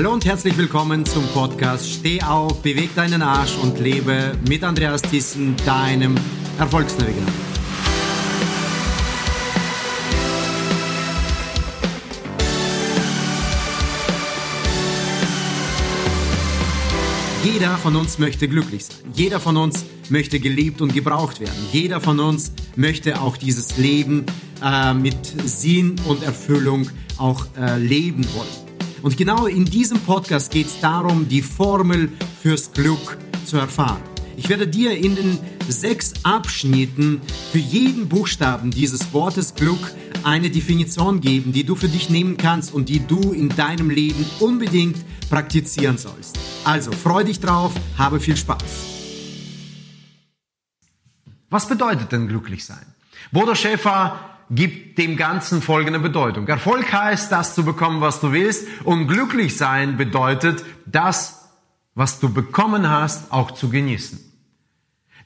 Hallo und herzlich willkommen zum Podcast Steh auf, beweg deinen Arsch und lebe mit Andreas Thyssen, deinem Erfolgsnavigator. Jeder von uns möchte glücklich sein. Jeder von uns möchte geliebt und gebraucht werden. Jeder von uns möchte auch dieses Leben äh, mit Sinn und Erfüllung auch äh, leben wollen. Und genau in diesem Podcast geht es darum, die Formel fürs Glück zu erfahren. Ich werde dir in den sechs Abschnitten für jeden Buchstaben dieses Wortes Glück eine Definition geben, die du für dich nehmen kannst und die du in deinem Leben unbedingt praktizieren sollst. Also freu dich drauf, habe viel Spaß. Was bedeutet denn glücklich sein? Bodo Schäfer gibt dem Ganzen folgende Bedeutung. Erfolg heißt, das zu bekommen, was du willst. Und glücklich sein bedeutet, das, was du bekommen hast, auch zu genießen.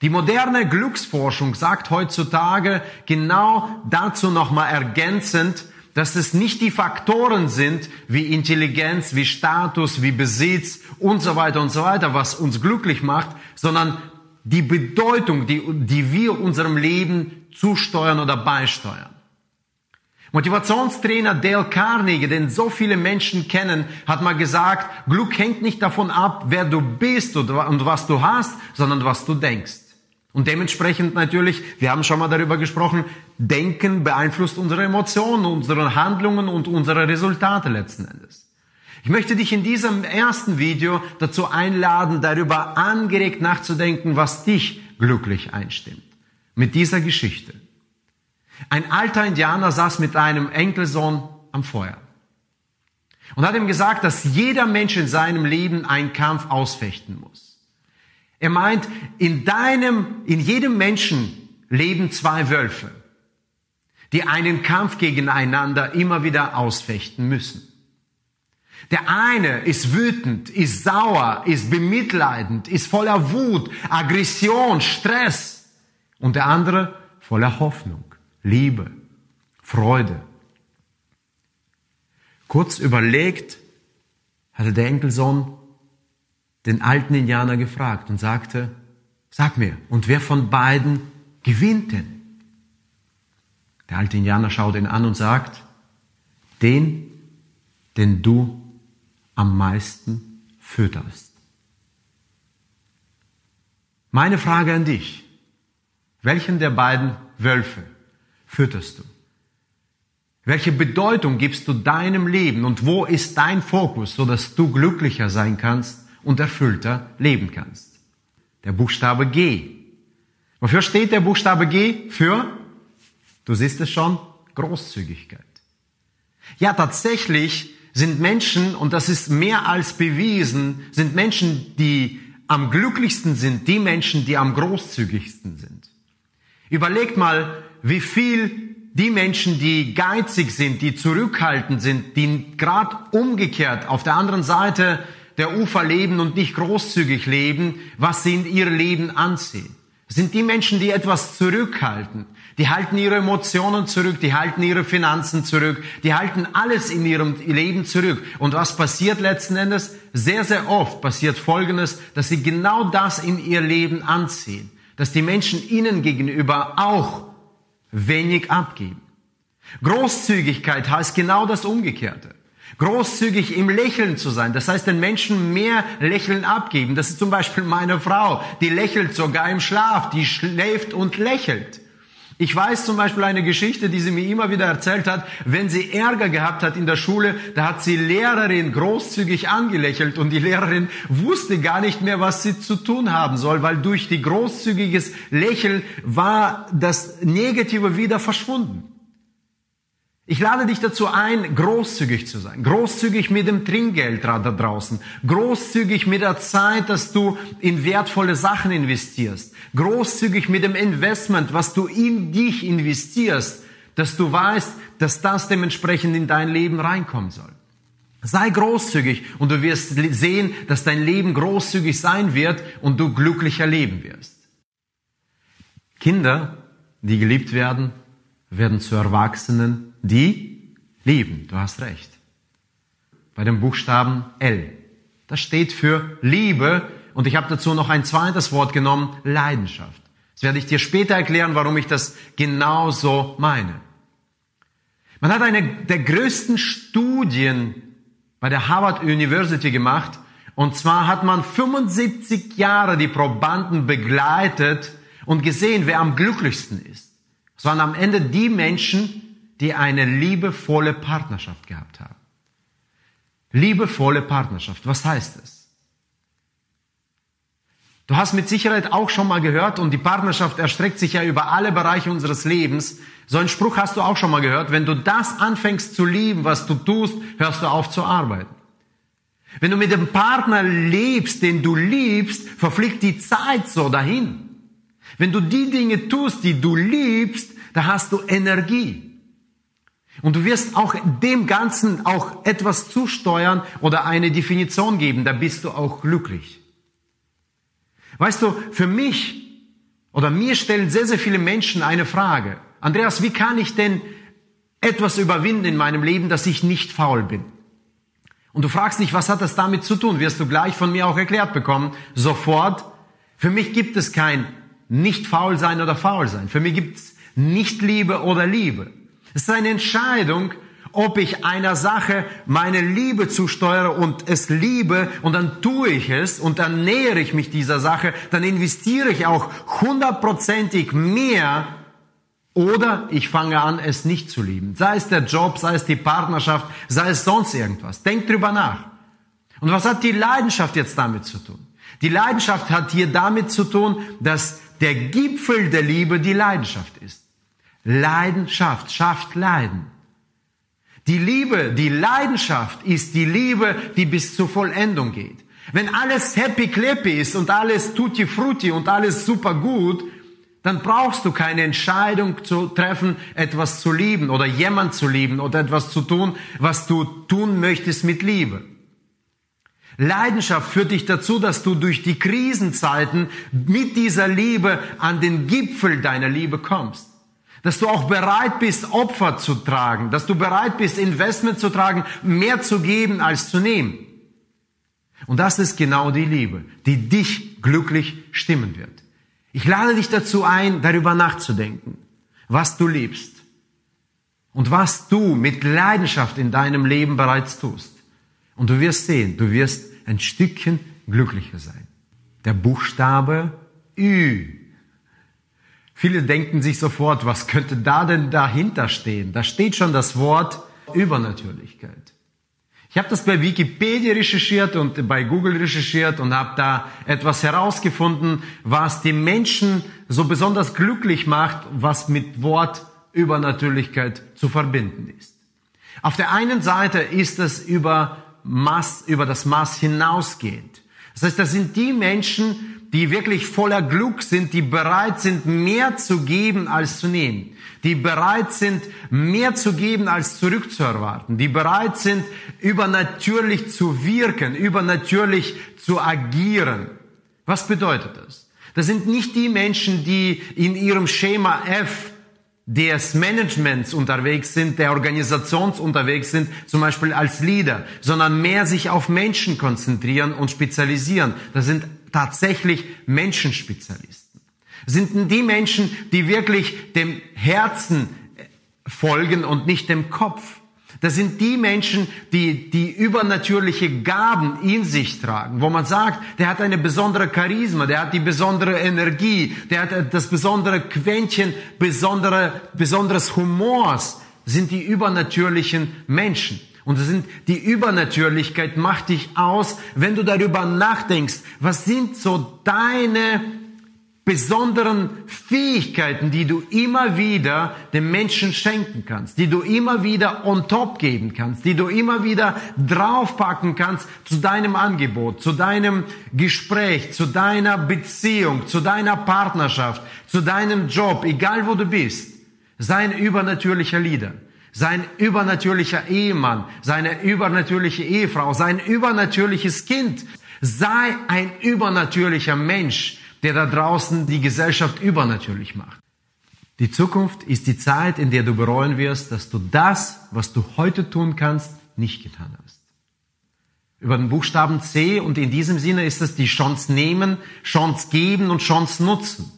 Die moderne Glücksforschung sagt heutzutage genau dazu nochmal ergänzend, dass es nicht die Faktoren sind wie Intelligenz, wie Status, wie Besitz und so weiter und so weiter, was uns glücklich macht, sondern die Bedeutung, die, die wir unserem Leben zusteuern oder beisteuern. Motivationstrainer Dale Carnegie, den so viele Menschen kennen, hat mal gesagt, Glück hängt nicht davon ab, wer du bist und was du hast, sondern was du denkst. Und dementsprechend natürlich, wir haben schon mal darüber gesprochen, Denken beeinflusst unsere Emotionen, unsere Handlungen und unsere Resultate letzten Endes. Ich möchte dich in diesem ersten Video dazu einladen, darüber angeregt nachzudenken, was dich glücklich einstimmt. Mit dieser Geschichte. Ein alter Indianer saß mit einem Enkelsohn am Feuer und hat ihm gesagt, dass jeder Mensch in seinem Leben einen Kampf ausfechten muss. Er meint, in deinem, in jedem Menschen leben zwei Wölfe, die einen Kampf gegeneinander immer wieder ausfechten müssen. Der eine ist wütend, ist sauer, ist bemitleidend, ist voller Wut, Aggression, Stress. Und der andere voller Hoffnung. Liebe, Freude. Kurz überlegt hatte der Enkelsohn den alten Indianer gefragt und sagte, sag mir, und wer von beiden gewinnt denn? Der alte Indianer schaut ihn an und sagt, den, den du am meisten fütterst. Meine Frage an dich, welchen der beiden Wölfe fütterst du? Welche Bedeutung gibst du deinem Leben und wo ist dein Fokus, so dass du glücklicher sein kannst und erfüllter leben kannst? Der Buchstabe G. Wofür steht der Buchstabe G? Für, du siehst es schon, Großzügigkeit. Ja, tatsächlich sind Menschen, und das ist mehr als bewiesen, sind Menschen, die am glücklichsten sind, die Menschen, die am großzügigsten sind. Überlegt mal, wie viel die Menschen, die geizig sind, die zurückhaltend sind, die gerade umgekehrt auf der anderen Seite der Ufer leben und nicht großzügig leben, was sie in ihr Leben ansehen. Das sind die Menschen, die etwas zurückhalten. Die halten ihre Emotionen zurück, die halten ihre Finanzen zurück, die halten alles in ihrem Leben zurück. Und was passiert letzten Endes? Sehr, sehr oft passiert Folgendes, dass sie genau das in ihr Leben anziehen. Dass die Menschen ihnen gegenüber auch wenig abgeben. Großzügigkeit heißt genau das Umgekehrte. Großzügig im Lächeln zu sein. Das heißt, den Menschen mehr Lächeln abgeben. Das ist zum Beispiel meine Frau. Die lächelt sogar im Schlaf. Die schläft und lächelt. Ich weiß zum Beispiel eine Geschichte, die sie mir immer wieder erzählt hat. Wenn sie Ärger gehabt hat in der Schule, da hat sie Lehrerin großzügig angelächelt und die Lehrerin wusste gar nicht mehr, was sie zu tun haben soll, weil durch die großzügiges Lächeln war das Negative wieder verschwunden. Ich lade dich dazu ein, großzügig zu sein. Großzügig mit dem Trinkgeld da draußen. Großzügig mit der Zeit, dass du in wertvolle Sachen investierst. Großzügig mit dem Investment, was du in dich investierst, dass du weißt, dass das dementsprechend in dein Leben reinkommen soll. Sei großzügig und du wirst sehen, dass dein Leben großzügig sein wird und du glücklicher leben wirst. Kinder, die geliebt werden, werden zu Erwachsenen, die lieben. Du hast recht. bei dem Buchstaben L. Das steht für Liebe und ich habe dazu noch ein zweites Wort genommen, Leidenschaft. Das werde ich dir später erklären, warum ich das genau so meine. Man hat eine der größten Studien bei der Harvard University gemacht und zwar hat man 75 Jahre die Probanden begleitet und gesehen, wer am glücklichsten ist. Es waren am Ende die Menschen, die eine liebevolle Partnerschaft gehabt haben. Liebevolle Partnerschaft, was heißt es? Du hast mit Sicherheit auch schon mal gehört und die Partnerschaft erstreckt sich ja über alle Bereiche unseres Lebens. So einen Spruch hast du auch schon mal gehört. Wenn du das anfängst zu lieben, was du tust, hörst du auf zu arbeiten. Wenn du mit dem Partner lebst, den du liebst, verfliegt die Zeit so dahin. Wenn du die Dinge tust, die du liebst, da hast du Energie. Und du wirst auch dem Ganzen auch etwas zusteuern oder eine Definition geben, da bist du auch glücklich. Weißt du, für mich oder mir stellen sehr, sehr viele Menschen eine Frage. Andreas, wie kann ich denn etwas überwinden in meinem Leben, dass ich nicht faul bin? Und du fragst dich, was hat das damit zu tun? Wirst du gleich von mir auch erklärt bekommen. Sofort. Für mich gibt es kein nicht faul sein oder faul sein. Für mich gibt es nicht Liebe oder Liebe. Es ist eine Entscheidung, ob ich einer Sache meine Liebe zusteuere und es liebe und dann tue ich es und dann nähere ich mich dieser Sache, dann investiere ich auch hundertprozentig mehr oder ich fange an, es nicht zu lieben. Sei es der Job, sei es die Partnerschaft, sei es sonst irgendwas. Denk drüber nach. Und was hat die Leidenschaft jetzt damit zu tun? Die Leidenschaft hat hier damit zu tun, dass der Gipfel der Liebe die Leidenschaft ist. Leidenschaft schafft Leiden. Die Liebe, die Leidenschaft ist die Liebe, die bis zur Vollendung geht. Wenn alles happy clappy ist und alles tutti frutti und alles super gut, dann brauchst du keine Entscheidung zu treffen, etwas zu lieben oder jemand zu lieben oder etwas zu tun, was du tun möchtest mit Liebe. Leidenschaft führt dich dazu, dass du durch die Krisenzeiten mit dieser Liebe an den Gipfel deiner Liebe kommst dass du auch bereit bist, Opfer zu tragen, dass du bereit bist, Investment zu tragen, mehr zu geben als zu nehmen. Und das ist genau die Liebe, die dich glücklich stimmen wird. Ich lade dich dazu ein, darüber nachzudenken, was du liebst und was du mit Leidenschaft in deinem Leben bereits tust. Und du wirst sehen, du wirst ein Stückchen glücklicher sein. Der Buchstabe Ü Viele denken sich sofort, was könnte da denn dahinter stehen? Da steht schon das Wort Übernatürlichkeit. Ich habe das bei Wikipedia recherchiert und bei Google recherchiert und habe da etwas herausgefunden, was die Menschen so besonders glücklich macht, was mit Wort Übernatürlichkeit zu verbinden ist. Auf der einen Seite ist es über Maß, über das Maß hinausgehend. Das heißt, das sind die Menschen, die wirklich voller Glück sind, die bereit sind, mehr zu geben als zu nehmen, die bereit sind, mehr zu geben als zurückzuerwarten, die bereit sind, übernatürlich zu wirken, übernatürlich zu agieren. Was bedeutet das? Das sind nicht die Menschen, die in ihrem Schema F des Managements unterwegs sind, der Organisations unterwegs sind, zum Beispiel als Leader, sondern mehr sich auf Menschen konzentrieren und spezialisieren. Das sind tatsächlich Menschenspezialisten. Das sind die Menschen, die wirklich dem Herzen folgen und nicht dem Kopf. Das sind die Menschen, die die übernatürliche Gaben in sich tragen, wo man sagt, der hat eine besondere Charisma, der hat die besondere Energie, der hat das besondere Quäntchen, besondere, besonderes Humors, sind die übernatürlichen Menschen. Und das sind, die Übernatürlichkeit macht dich aus, wenn du darüber nachdenkst, was sind so deine besonderen Fähigkeiten, die du immer wieder dem Menschen schenken kannst, die du immer wieder on top geben kannst, die du immer wieder draufpacken kannst zu deinem Angebot, zu deinem Gespräch, zu deiner Beziehung, zu deiner Partnerschaft, zu deinem Job, egal wo du bist. Sei ein übernatürlicher Leader, sein übernatürlicher Ehemann, seine übernatürliche Ehefrau, sein übernatürliches Kind. Sei ein übernatürlicher Mensch, der da draußen die Gesellschaft übernatürlich macht. Die Zukunft ist die Zeit, in der du bereuen wirst, dass du das, was du heute tun kannst, nicht getan hast. über den Buchstaben C und in diesem Sinne ist es die Chance nehmen, Chance geben und Chance nutzen.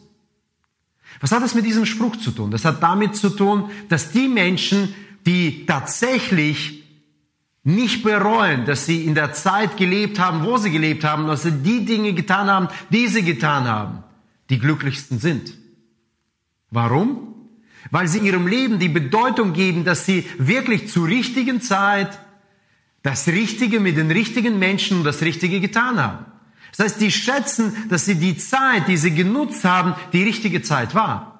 Was hat das mit diesem Spruch zu tun? Das hat damit zu tun, dass die Menschen, die tatsächlich nicht bereuen, dass sie in der Zeit gelebt haben, wo sie gelebt haben, dass sie die Dinge getan haben, die sie getan haben, die glücklichsten sind. Warum? Weil sie ihrem Leben die Bedeutung geben, dass sie wirklich zur richtigen Zeit das Richtige mit den richtigen Menschen und das Richtige getan haben. Das heißt, die schätzen, dass sie die Zeit, die sie genutzt haben, die richtige Zeit war.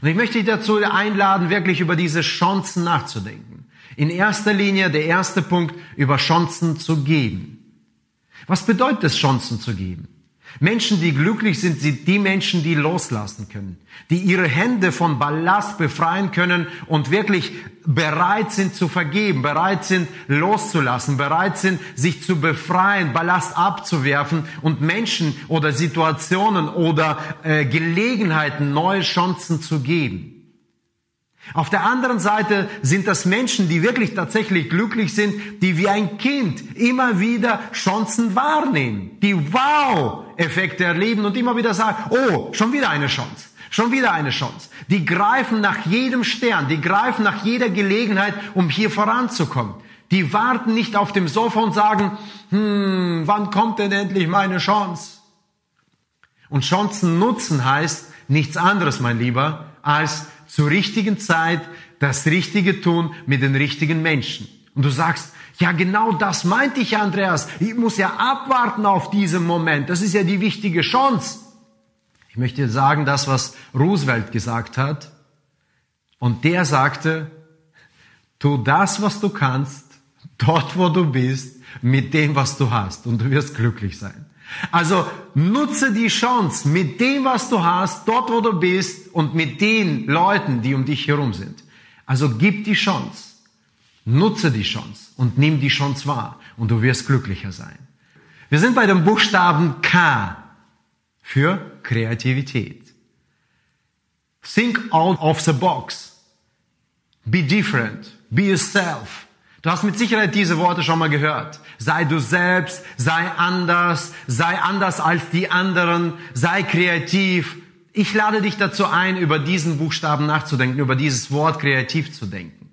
Und ich möchte dich dazu einladen, wirklich über diese Chancen nachzudenken. In erster Linie der erste Punkt, über Chancen zu geben. Was bedeutet es, Chancen zu geben? Menschen, die glücklich sind, sind die Menschen, die loslassen können, die ihre Hände von Ballast befreien können und wirklich bereit sind zu vergeben, bereit sind loszulassen, bereit sind sich zu befreien, Ballast abzuwerfen und Menschen oder Situationen oder äh, Gelegenheiten neue Chancen zu geben. Auf der anderen Seite sind das Menschen, die wirklich tatsächlich glücklich sind, die wie ein Kind immer wieder Chancen wahrnehmen, die Wow-Effekte erleben und immer wieder sagen, oh, schon wieder eine Chance. Schon wieder eine Chance. Die greifen nach jedem Stern, die greifen nach jeder Gelegenheit, um hier voranzukommen. Die warten nicht auf dem Sofa und sagen, hm, wann kommt denn endlich meine Chance? Und Chancen nutzen heißt nichts anderes, mein Lieber, als zur richtigen Zeit das Richtige tun mit den richtigen Menschen. Und du sagst, ja, genau das meinte ich, Andreas. Ich muss ja abwarten auf diesen Moment. Das ist ja die wichtige Chance. Ich möchte sagen, das, was Roosevelt gesagt hat. Und der sagte, tu das, was du kannst, dort, wo du bist, mit dem, was du hast. Und du wirst glücklich sein. Also nutze die Chance mit dem, was du hast, dort, wo du bist und mit den Leuten, die um dich herum sind. Also gib die Chance. Nutze die Chance und nimm die Chance wahr und du wirst glücklicher sein. Wir sind bei dem Buchstaben K für Kreativität. Think out of the box. Be different. Be yourself. Du hast mit Sicherheit diese Worte schon mal gehört. Sei du selbst, sei anders, sei anders als die anderen, sei kreativ. Ich lade dich dazu ein, über diesen Buchstaben nachzudenken, über dieses Wort kreativ zu denken.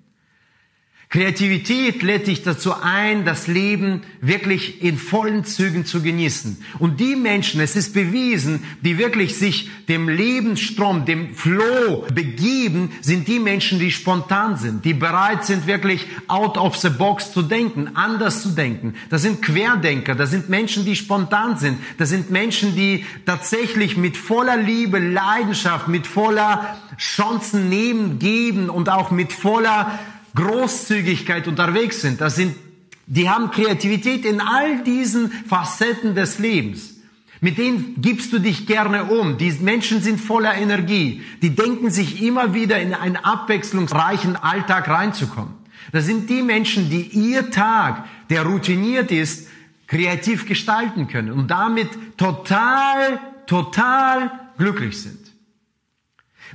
Kreativität lädt dich dazu ein, das Leben wirklich in vollen Zügen zu genießen. Und die Menschen, es ist bewiesen, die wirklich sich dem Lebensstrom, dem Flow begeben, sind die Menschen, die spontan sind, die bereit sind, wirklich out of the box zu denken, anders zu denken. Das sind Querdenker, das sind Menschen, die spontan sind, das sind Menschen, die tatsächlich mit voller Liebe, Leidenschaft, mit voller Chancen nehmen, geben und auch mit voller Großzügigkeit unterwegs sind. Das sind, die haben Kreativität in all diesen Facetten des Lebens. Mit denen gibst du dich gerne um. Die Menschen sind voller Energie. Die denken sich immer wieder in einen abwechslungsreichen Alltag reinzukommen. Das sind die Menschen, die ihr Tag, der routiniert ist, kreativ gestalten können und damit total, total glücklich sind.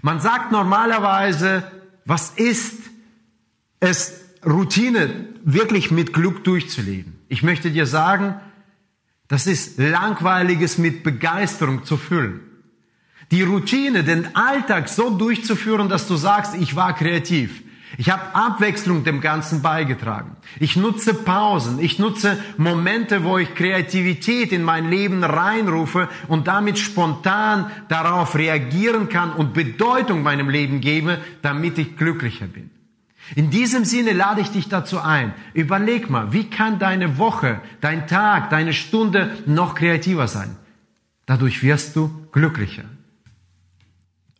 Man sagt normalerweise, was ist es Routine wirklich mit Glück durchzuleben. Ich möchte dir sagen, das ist langweiliges mit Begeisterung zu füllen. Die Routine, den Alltag so durchzuführen, dass du sagst, ich war kreativ. Ich habe Abwechslung dem Ganzen beigetragen. Ich nutze Pausen. Ich nutze Momente, wo ich Kreativität in mein Leben reinrufe und damit spontan darauf reagieren kann und Bedeutung meinem Leben gebe, damit ich glücklicher bin. In diesem Sinne lade ich dich dazu ein. Überleg mal, wie kann deine Woche, dein Tag, deine Stunde noch kreativer sein? Dadurch wirst du glücklicher.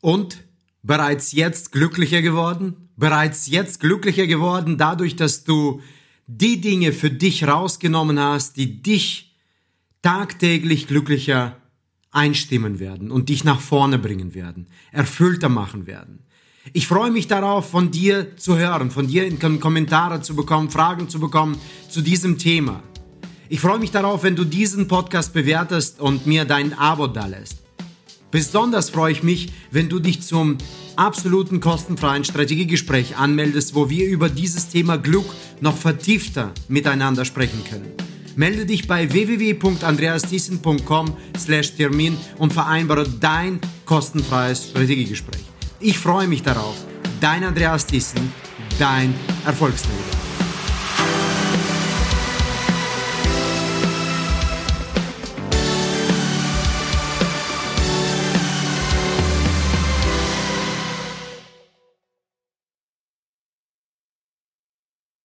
Und bereits jetzt glücklicher geworden? Bereits jetzt glücklicher geworden dadurch, dass du die Dinge für dich rausgenommen hast, die dich tagtäglich glücklicher einstimmen werden und dich nach vorne bringen werden, erfüllter machen werden. Ich freue mich darauf, von dir zu hören, von dir in Kommentare zu bekommen, Fragen zu bekommen zu diesem Thema. Ich freue mich darauf, wenn du diesen Podcast bewertest und mir dein Abo dalässt. Besonders freue ich mich, wenn du dich zum absoluten kostenfreien Strategiegespräch anmeldest, wo wir über dieses Thema Glück noch vertiefter miteinander sprechen können. Melde dich bei www.andreastiessen.com/termin und vereinbare dein kostenfreies Strategiegespräch. Ich freue mich darauf. Dein Andreas Thyssen, dein Erfolgsleader.